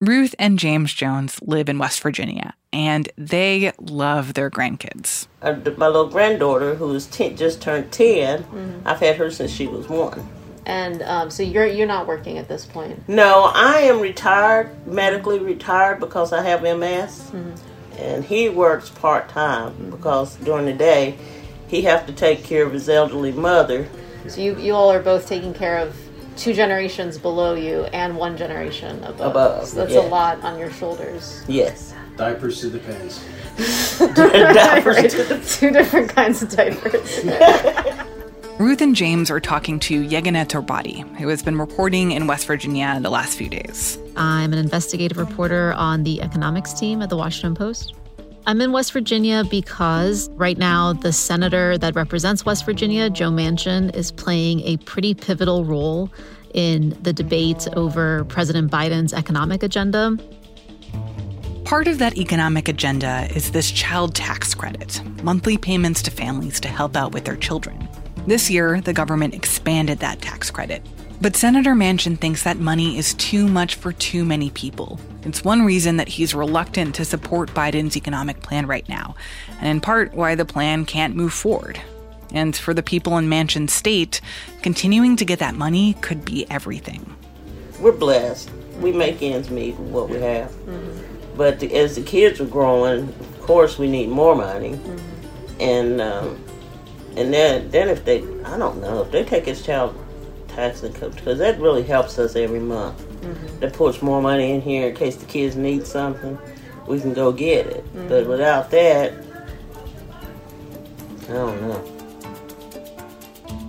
Ruth and James Jones live in West Virginia, and they love their grandkids. Uh, my little granddaughter, who's ten, just turned 10, mm-hmm. I've had her since she was one. And um, so you're you're not working at this point. No, I am retired, medically retired because I have MS, mm-hmm. and he works part time mm-hmm. because during the day he have to take care of his elderly mother. So you you all are both taking care of two generations below you and one generation above. Above, so that's yeah. a lot on your shoulders. Yes. Diapers to the pennies. diapers to the- two different kinds of diapers. Ruth and James are talking to Yeganeh Torbati, who has been reporting in West Virginia the last few days. I'm an investigative reporter on the economics team at the Washington Post. I'm in West Virginia because right now the senator that represents West Virginia, Joe Manchin, is playing a pretty pivotal role in the debate over President Biden's economic agenda. Part of that economic agenda is this child tax credit, monthly payments to families to help out with their children. This year, the government expanded that tax credit. But Senator Manchin thinks that money is too much for too many people. It's one reason that he's reluctant to support Biden's economic plan right now, and in part why the plan can't move forward. And for the people in Manchin state, continuing to get that money could be everything. We're blessed. We make ends meet with what we have. Mm-hmm. But the, as the kids are growing, of course, we need more money. Mm-hmm. And um, and then then if they I don't know if they take his child tax income because that really helps us every month. Mm-hmm. That puts more money in here in case the kids need something, we can go get it. Mm-hmm. But without that, I don't know.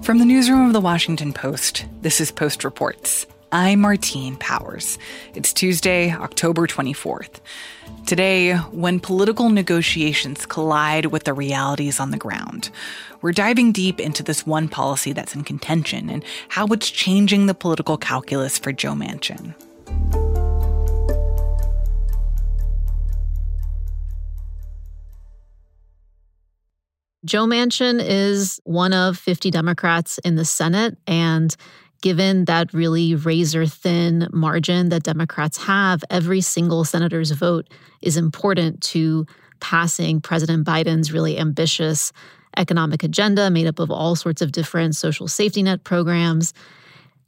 From the newsroom of the Washington Post, this is Post Reports. I'm Martine Powers. It's Tuesday, October 24th. Today, when political negotiations collide with the realities on the ground, we're diving deep into this one policy that's in contention and how it's changing the political calculus for Joe Manchin. Joe Manchin is one of 50 Democrats in the Senate, and given that really razor thin margin that Democrats have, every single senator's vote is important to passing President Biden's really ambitious economic agenda made up of all sorts of different social safety net programs.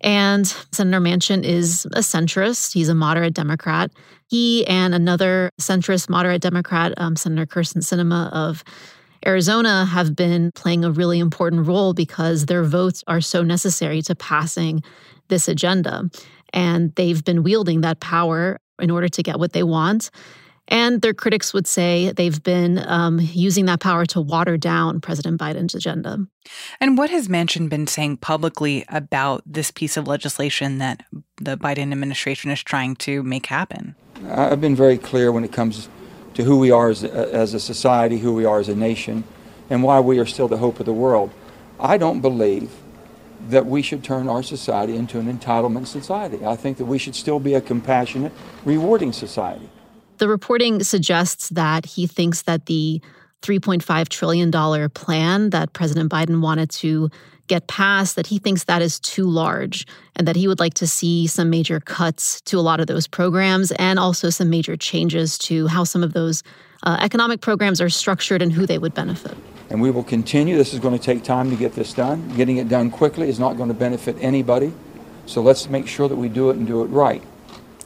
And Senator Manchin is a centrist. He's a moderate Democrat. He and another centrist moderate Democrat, um, Senator Kyrsten Sinema of Arizona have been playing a really important role because their votes are so necessary to passing this agenda. And they've been wielding that power in order to get what they want. And their critics would say they've been um, using that power to water down President Biden's agenda. And what has Manchin been saying publicly about this piece of legislation that the Biden administration is trying to make happen? I've been very clear when it comes to who we are as, as a society, who we are as a nation, and why we are still the hope of the world. I don't believe that we should turn our society into an entitlement society. I think that we should still be a compassionate, rewarding society. The reporting suggests that he thinks that the $3.5 trillion plan that President Biden wanted to get passed, that he thinks that is too large and that he would like to see some major cuts to a lot of those programs and also some major changes to how some of those uh, economic programs are structured and who they would benefit. And we will continue. This is going to take time to get this done. Getting it done quickly is not going to benefit anybody. So let's make sure that we do it and do it right.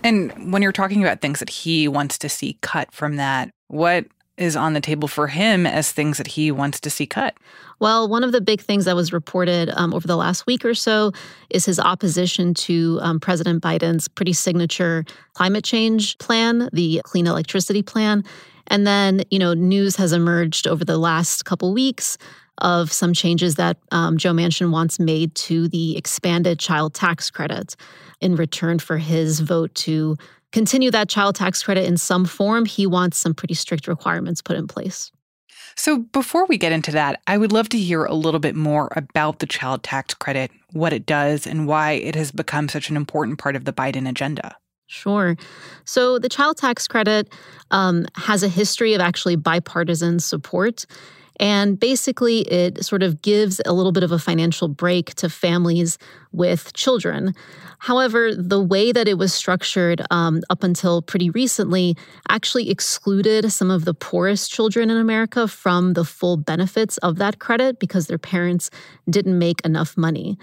And when you're talking about things that he wants to see cut from that, what is on the table for him as things that he wants to see cut? Well, one of the big things that was reported um, over the last week or so is his opposition to um, President Biden's pretty signature climate change plan, the clean electricity plan. And then, you know, news has emerged over the last couple weeks of some changes that um, Joe Manchin wants made to the expanded child tax credit in return for his vote to continue that child tax credit in some form, he wants some pretty strict requirements put in place. So, before we get into that, I would love to hear a little bit more about the child tax credit, what it does, and why it has become such an important part of the Biden agenda. Sure. So, the child tax credit um, has a history of actually bipartisan support. And basically, it sort of gives a little bit of a financial break to families with children. However, the way that it was structured um, up until pretty recently actually excluded some of the poorest children in America from the full benefits of that credit because their parents didn't make enough money.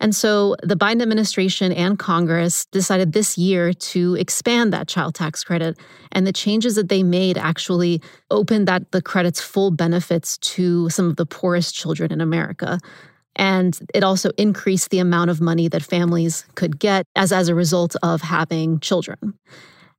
And so the Biden administration and Congress decided this year to expand that child tax credit. And the changes that they made actually opened that the credit's full benefits to some of the poorest children in America. And it also increased the amount of money that families could get as, as a result of having children.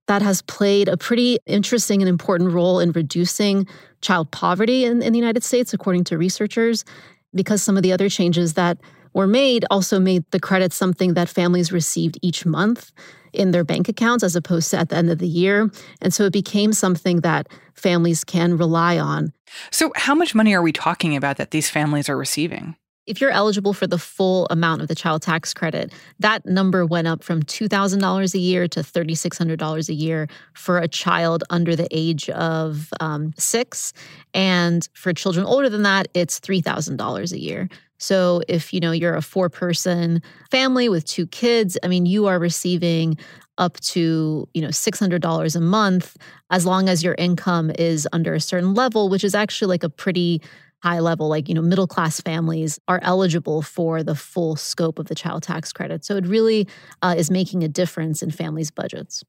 That has played a pretty interesting and important role in reducing child poverty in, in the United States, according to researchers, because some of the other changes that were made also made the credit something that families received each month in their bank accounts as opposed to at the end of the year. And so it became something that families can rely on. So, how much money are we talking about that these families are receiving? If you're eligible for the full amount of the child tax credit, that number went up from $2,000 a year to $3,600 a year for a child under the age of um, six. And for children older than that, it's $3,000 a year. So if you know you're a four person family with two kids, I mean you are receiving up to you know $600 a month as long as your income is under a certain level which is actually like a pretty high level like you know middle class families are eligible for the full scope of the child tax credit. So it really uh, is making a difference in families budgets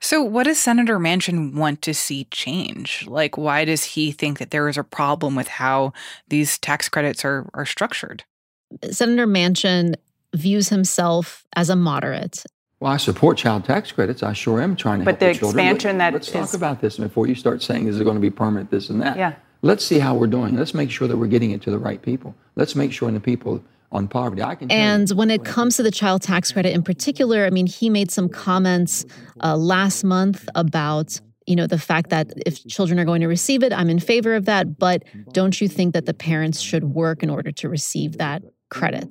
so, what does Senator Manchin want to see change? Like, why does he think that there is a problem with how these tax credits are, are structured? Senator Manchin views himself as a moderate. Well, I support child tax credits. I sure am trying to but help the, the expansion Let, that let's is, talk about this before you start saying is it going to be permanent, this and that. Yeah. Let's see how we're doing. Let's make sure that we're getting it to the right people. Let's make sure the people on poverty. I can. And when it comes to the child tax credit in particular, I mean, he made some comments uh, last month about you know the fact that if children are going to receive it, I'm in favor of that. But don't you think that the parents should work in order to receive that credit?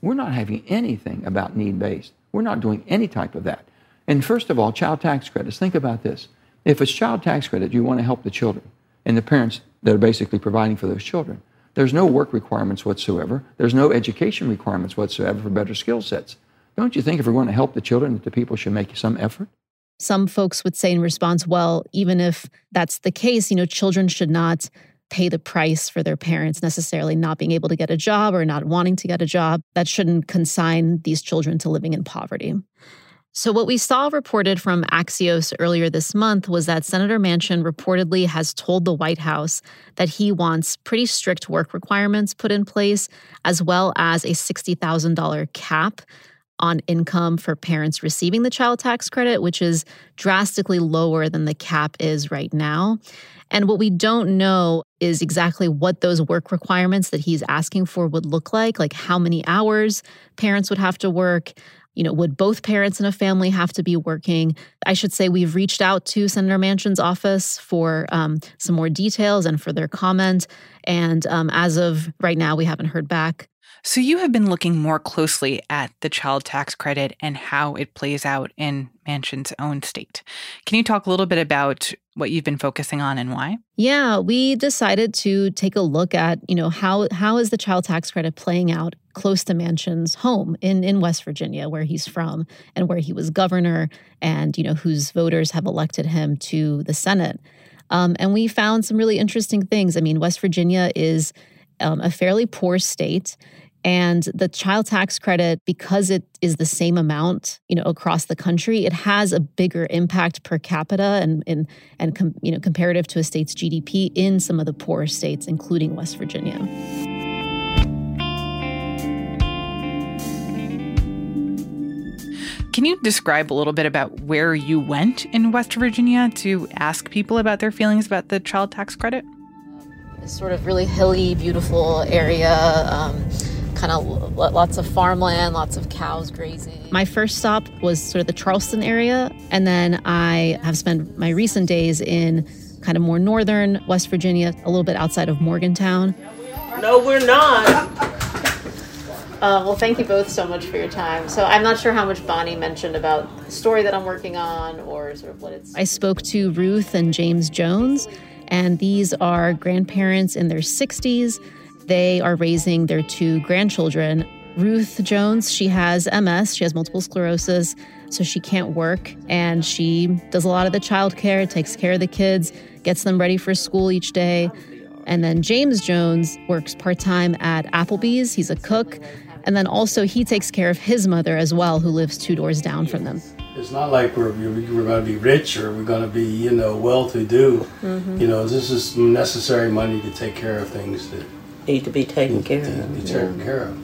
We're not having anything about need based. We're not doing any type of that. And first of all, child tax credits. Think about this. If it's child tax credit, you want to help the children and the parents that are basically providing for those children. There's no work requirements whatsoever. There's no education requirements whatsoever for better skill sets. Don't you think if we're going to help the children, that the people should make some effort? Some folks would say in response, well, even if that's the case, you know, children should not pay the price for their parents necessarily not being able to get a job or not wanting to get a job. That shouldn't consign these children to living in poverty. So, what we saw reported from Axios earlier this month was that Senator Manchin reportedly has told the White House that he wants pretty strict work requirements put in place, as well as a $60,000 cap on income for parents receiving the child tax credit, which is drastically lower than the cap is right now. And what we don't know is exactly what those work requirements that he's asking for would look like, like how many hours parents would have to work, you know, would both parents in a family have to be working? I should say we've reached out to Senator Manchin's office for um, some more details and for their comment. And um, as of right now, we haven't heard back. So, you have been looking more closely at the child tax credit and how it plays out in Manchin's own state. Can you talk a little bit about what you've been focusing on and why? Yeah, we decided to take a look at, you know, how how is the child tax credit playing out close to Manchin's home in in West Virginia where he's from and where he was governor and, you know, whose voters have elected him to the Senate. Um, and we found some really interesting things. I mean, West Virginia is um, a fairly poor state. And the child tax credit, because it is the same amount, you know, across the country, it has a bigger impact per capita and and and com, you know comparative to a state's GDP in some of the poorer states, including West Virginia. Can you describe a little bit about where you went in West Virginia to ask people about their feelings about the child tax credit? It's sort of really hilly, beautiful area. Um, kind of lots of farmland, lots of cows grazing. My first stop was sort of the Charleston area, and then I have spent my recent days in kind of more northern West Virginia, a little bit outside of Morgantown. No, we're not. Uh, well, thank you both so much for your time. So I'm not sure how much Bonnie mentioned about the story that I'm working on or sort of what it's. I spoke to Ruth and James Jones, And these are grandparents in their 60s. They are raising their two grandchildren. Ruth Jones, she has MS, she has multiple sclerosis, so she can't work. And she does a lot of the childcare, takes care of the kids, gets them ready for school each day. And then James Jones works part time at Applebee's. He's a cook. And then also, he takes care of his mother as well, who lives two doors down from them. It's not like we're, we're going to be rich or we're going to be, you know, well to do. Mm-hmm. You know, this is necessary money to take care of things that need to be taken care of. Be taken care of.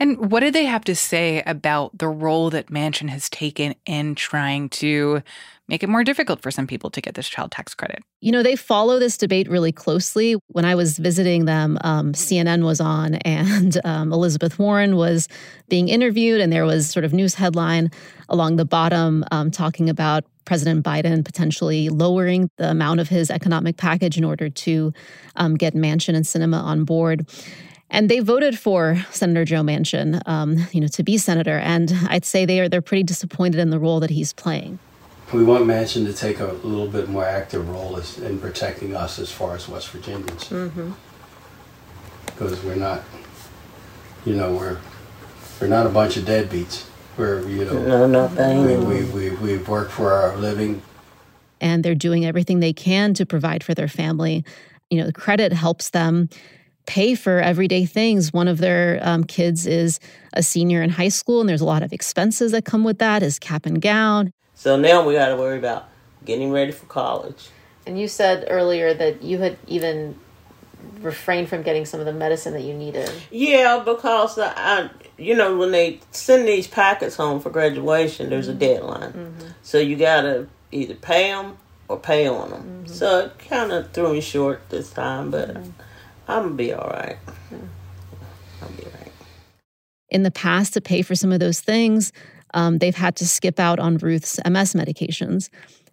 And what did they have to say about the role that Manchin has taken in trying to make it more difficult for some people to get this child tax credit? You know, they follow this debate really closely. When I was visiting them, um, CNN was on, and um, Elizabeth Warren was being interviewed, and there was sort of news headline along the bottom um, talking about President Biden potentially lowering the amount of his economic package in order to um, get Manchin and Sinema on board and they voted for Senator Joe Manchin, um, you know, to be senator. And I'd say they are they're pretty disappointed in the role that he's playing. We want Manchin to take a little bit more active role as, in protecting us as far as West Virginians, mm-hmm. because we're not, you know, we're we're not a bunch of deadbeats. We're you know, no, nothing. We we we we work for our living, and they're doing everything they can to provide for their family. You know, the credit helps them pay for everyday things. One of their um, kids is a senior in high school, and there's a lot of expenses that come with that, his cap and gown. So now we got to worry about getting ready for college. And you said earlier that you had even refrained from getting some of the medicine that you needed. Yeah, because I, you know, when they send these packets home for graduation, there's mm-hmm. a deadline. Mm-hmm. So you got to either pay them or pay on them. Mm-hmm. So it kind of threw me short this time, but. I'm gonna be all right. I'll be all right. In the past, to pay for some of those things, um, they've had to skip out on Ruth's MS medications.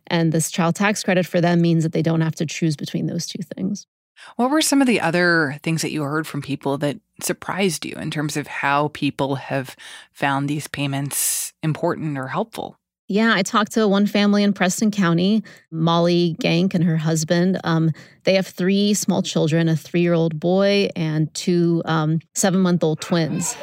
And this child tax credit for them means that they don't have to choose between those two things. What were some of the other things that you heard from people that surprised you in terms of how people have found these payments important or helpful? Yeah, I talked to one family in Preston County, Molly Gank and her husband. Um, they have three small children a three year old boy and two um, seven month old twins.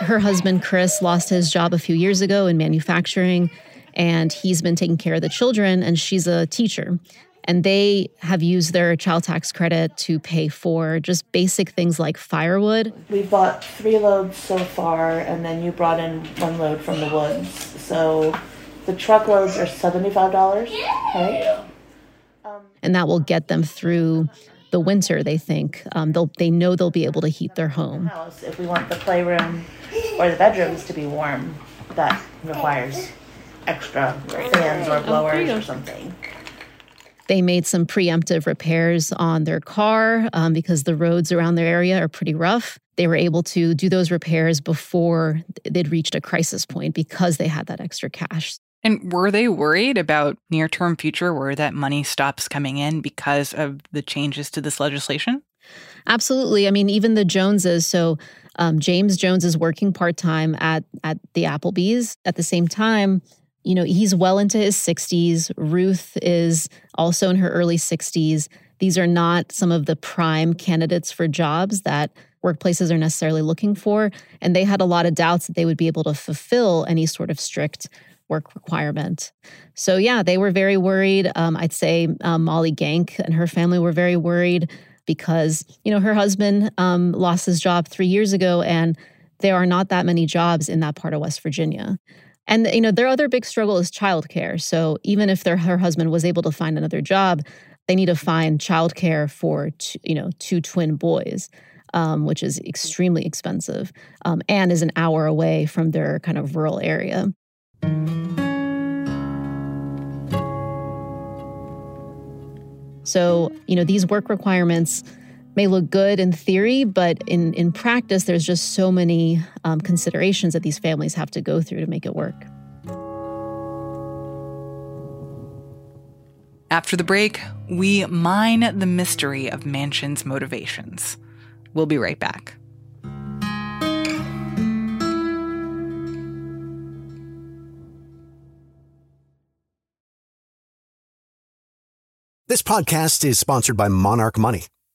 Her husband, Chris, lost his job a few years ago in manufacturing, and he's been taking care of the children, and she's a teacher and they have used their child tax credit to pay for just basic things like firewood. We bought three loads so far, and then you brought in one load from the woods. So the truckloads are $75, right? Um, and that will get them through the winter, they think. Um, they'll, they know they'll be able to heat their home. If we want the playroom or the bedrooms to be warm, that requires extra fans or oh, blowers or something. They made some preemptive repairs on their car um, because the roads around their area are pretty rough. They were able to do those repairs before they'd reached a crisis point because they had that extra cash. And were they worried about near term future where that money stops coming in because of the changes to this legislation? Absolutely. I mean, even the Joneses. So um, James Jones is working part time at at the Applebee's. At the same time, you know, he's well into his 60s. Ruth is also in her early 60s. These are not some of the prime candidates for jobs that workplaces are necessarily looking for. And they had a lot of doubts that they would be able to fulfill any sort of strict work requirement. So, yeah, they were very worried. Um, I'd say um, Molly Gank and her family were very worried because, you know, her husband um, lost his job three years ago, and there are not that many jobs in that part of West Virginia. And you know, their other big struggle is childcare. So even if their her husband was able to find another job, they need to find childcare for two, you know two twin boys, um, which is extremely expensive, um, and is an hour away from their kind of rural area. So you know, these work requirements may look good in theory, but in, in practice, there's just so many um, considerations that these families have to go through to make it work. After the break, we mine the mystery of Manchin's motivations. We'll be right back. This podcast is sponsored by Monarch Money.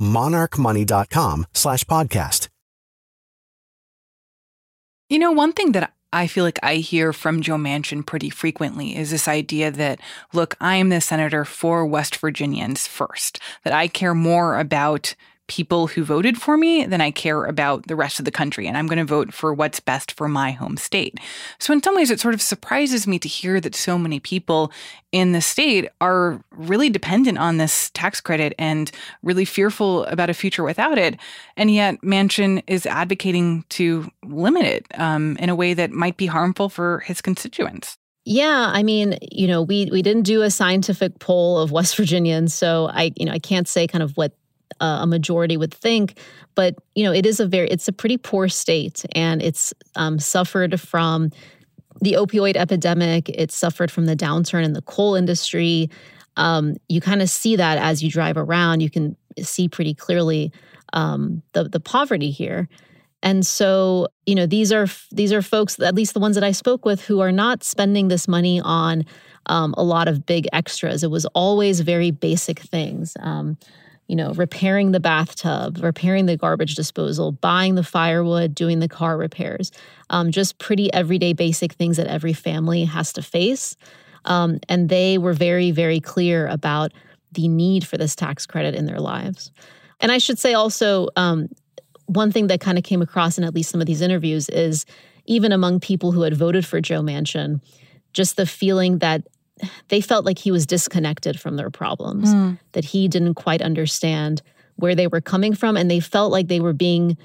monarchmoney.com slash podcast. You know, one thing that I feel like I hear from Joe Manchin pretty frequently is this idea that, look, I am the senator for West Virginians first, that I care more about people who voted for me than I care about the rest of the country. And I'm going to vote for what's best for my home state. So, in some ways, it sort of surprises me to hear that so many people in the state are really dependent on this tax credit and really fearful about a future without it. And yet, Manchin is advocating to limit it um, in a way that might be harmful for his constituents. Yeah, I mean, you know, we we didn't do a scientific poll of West Virginians, so I, you know, I can't say kind of what a majority would think. But you know, it is a very it's a pretty poor state, and it's um, suffered from the opioid epidemic. It suffered from the downturn in the coal industry. Um, you kind of see that as you drive around. You can see pretty clearly um, the the poverty here. And so, you know, these are these are folks, at least the ones that I spoke with, who are not spending this money on um, a lot of big extras. It was always very basic things. Um, you know, repairing the bathtub, repairing the garbage disposal, buying the firewood, doing the car repairs, um, just pretty everyday basic things that every family has to face. Um, and they were very, very clear about the need for this tax credit in their lives. And I should say also, um, one thing that kind of came across in at least some of these interviews is even among people who had voted for Joe Manchin, just the feeling that they felt like he was disconnected from their problems, mm. that he didn't quite understand where they were coming from. And they felt like they were being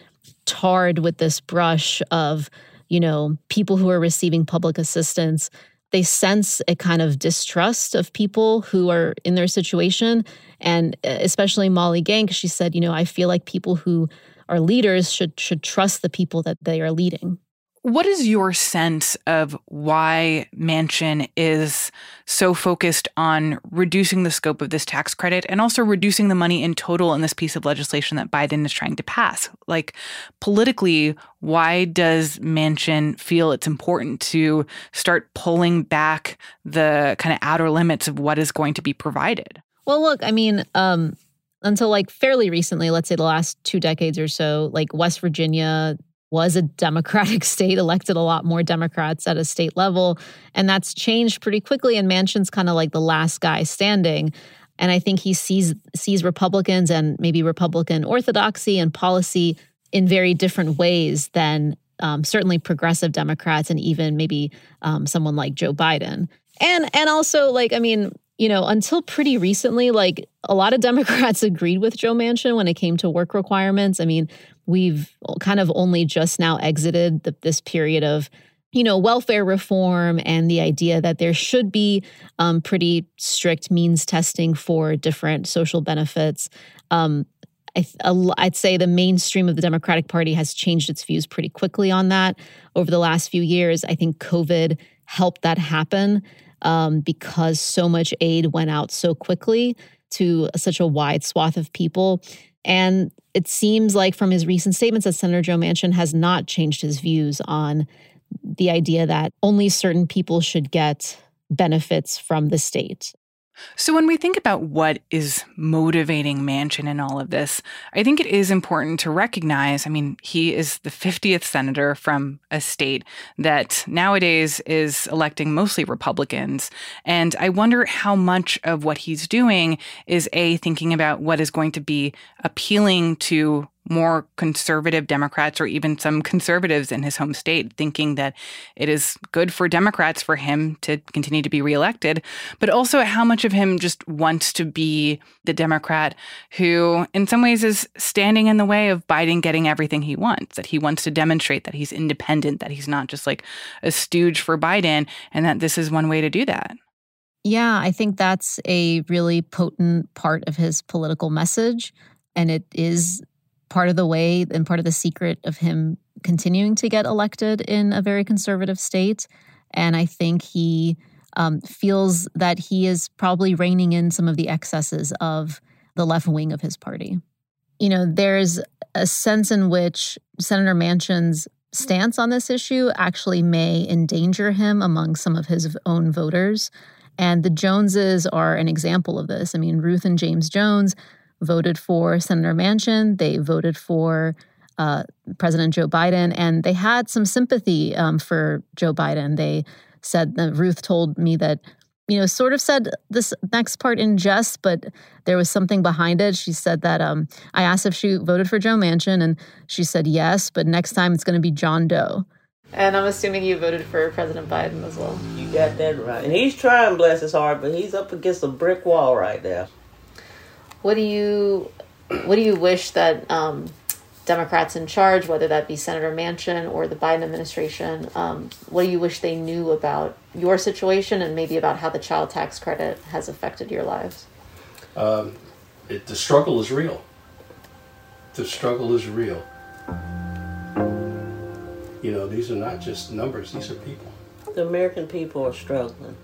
tarred with this brush of, you know, people who are receiving public assistance. They sense a kind of distrust of people who are in their situation. And uh, especially Molly Gank, she said, you know, I feel like people who are leaders should should trust the people that they are leading. What is your sense of why Manchin is so focused on reducing the scope of this tax credit and also reducing the money in total in this piece of legislation that Biden is trying to pass? Like, politically, why does Manchin feel it's important to start pulling back the kind of outer limits of what is going to be provided? Well, look, I mean, um, until like fairly recently, let's say the last two decades or so, like West Virginia, was a Democratic state, elected a lot more Democrats at a state level. And that's changed pretty quickly. And Manchin's kind of like the last guy standing. And I think he sees sees Republicans and maybe Republican orthodoxy and policy in very different ways than um, certainly progressive Democrats and even maybe um, someone like Joe Biden. And and also like I mean you know until pretty recently like a lot of Democrats agreed with Joe Manchin when it came to work requirements. I mean We've kind of only just now exited the, this period of you know, welfare reform and the idea that there should be um, pretty strict means testing for different social benefits. Um, I, would say the mainstream of the Democratic Party has changed its views pretty quickly on that over the last few years. I think COVID helped that happen um, because so much aid went out so quickly to such a wide swath of people. And it seems like from his recent statements that Senator Joe Manchin has not changed his views on the idea that only certain people should get benefits from the state. So, when we think about what is motivating Manchin in all of this, I think it is important to recognize I mean, he is the 50th senator from a state that nowadays is electing mostly Republicans. And I wonder how much of what he's doing is A, thinking about what is going to be appealing to more conservative Democrats or even some conservatives in his home state thinking that it is good for Democrats for him to continue to be reelected, but also how much of him just wants to be the Democrat who, in some ways, is standing in the way of Biden getting everything he wants, that he wants to demonstrate that he's independent, that he's not just like a stooge for Biden, and that this is one way to do that. Yeah, I think that's a really potent part of his political message. And it is part of the way and part of the secret of him continuing to get elected in a very conservative state. And I think he um, feels that he is probably reining in some of the excesses of the left wing of his party. You know, there's a sense in which Senator Manchin's stance on this issue actually may endanger him among some of his own voters. And the Joneses are an example of this. I mean, Ruth and James Jones voted for Senator Manchin. They voted for uh, President Joe Biden, and they had some sympathy um, for Joe Biden. They said that Ruth told me that, you know, sort of said this next part in jest, but there was something behind it. She said that um, I asked if she voted for Joe Manchin, and she said yes, but next time it's going to be John Doe. And I'm assuming you voted for President Biden as well. You got that right. And he's trying, bless his heart, but he's up against a brick wall right now. What do you what do you wish that um, Democrats in charge, whether that be Senator Manchin or the Biden administration, um, what do you wish they knew about your situation and maybe about how the child tax credit has affected your lives? Um, it, the struggle is real. The struggle is real. You know, these are not just numbers, these are people. The American people are struggling,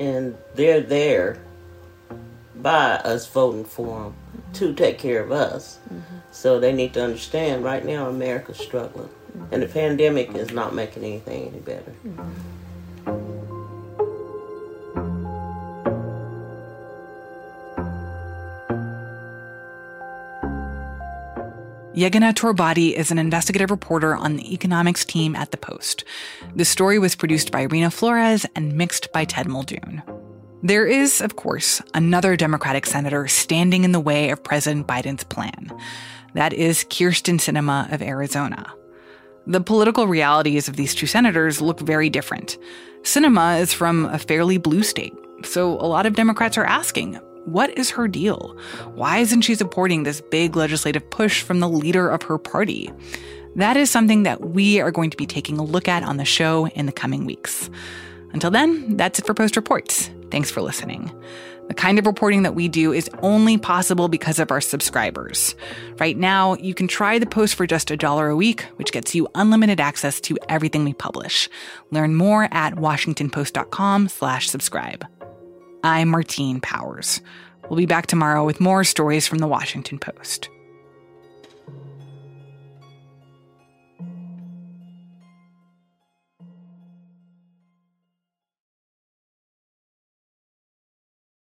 and they're there by us voting for them to take care of us. Mm-hmm. So they need to understand right now America's struggling. Mm-hmm. And the pandemic is not making anything any better. Mm-hmm. Yeganeh Torbati is an investigative reporter on the economics team at The Post. The story was produced by Reena Flores and mixed by Ted Muldoon. There is, of course, another Democratic senator standing in the way of President Biden's plan. That is Kyrsten Sinema of Arizona. The political realities of these two senators look very different. Sinema is from a fairly blue state, so a lot of Democrats are asking, what is her deal? Why isn't she supporting this big legislative push from the leader of her party? That is something that we are going to be taking a look at on the show in the coming weeks. Until then, that's it for Post Reports. Thanks for listening. The kind of reporting that we do is only possible because of our subscribers. Right now, you can try the post for just a dollar a week, which gets you unlimited access to everything we publish. Learn more at washingtonpost.com slash subscribe. I'm Martine Powers. We'll be back tomorrow with more stories from the Washington Post.